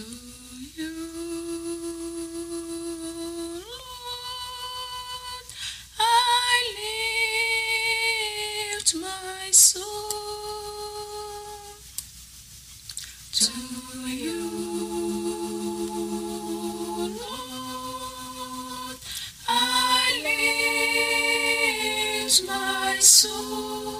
To you, Lord, I lift my soul. To you, Lord, I lift my soul.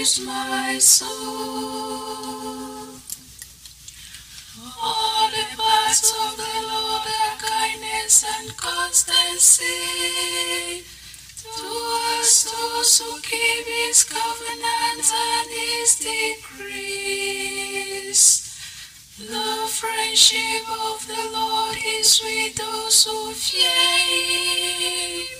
my soul. All the paths of the Lord are kindness and constancy. To us, those who keep his covenant and his decrees. The friendship of the Lord is with those who fear him,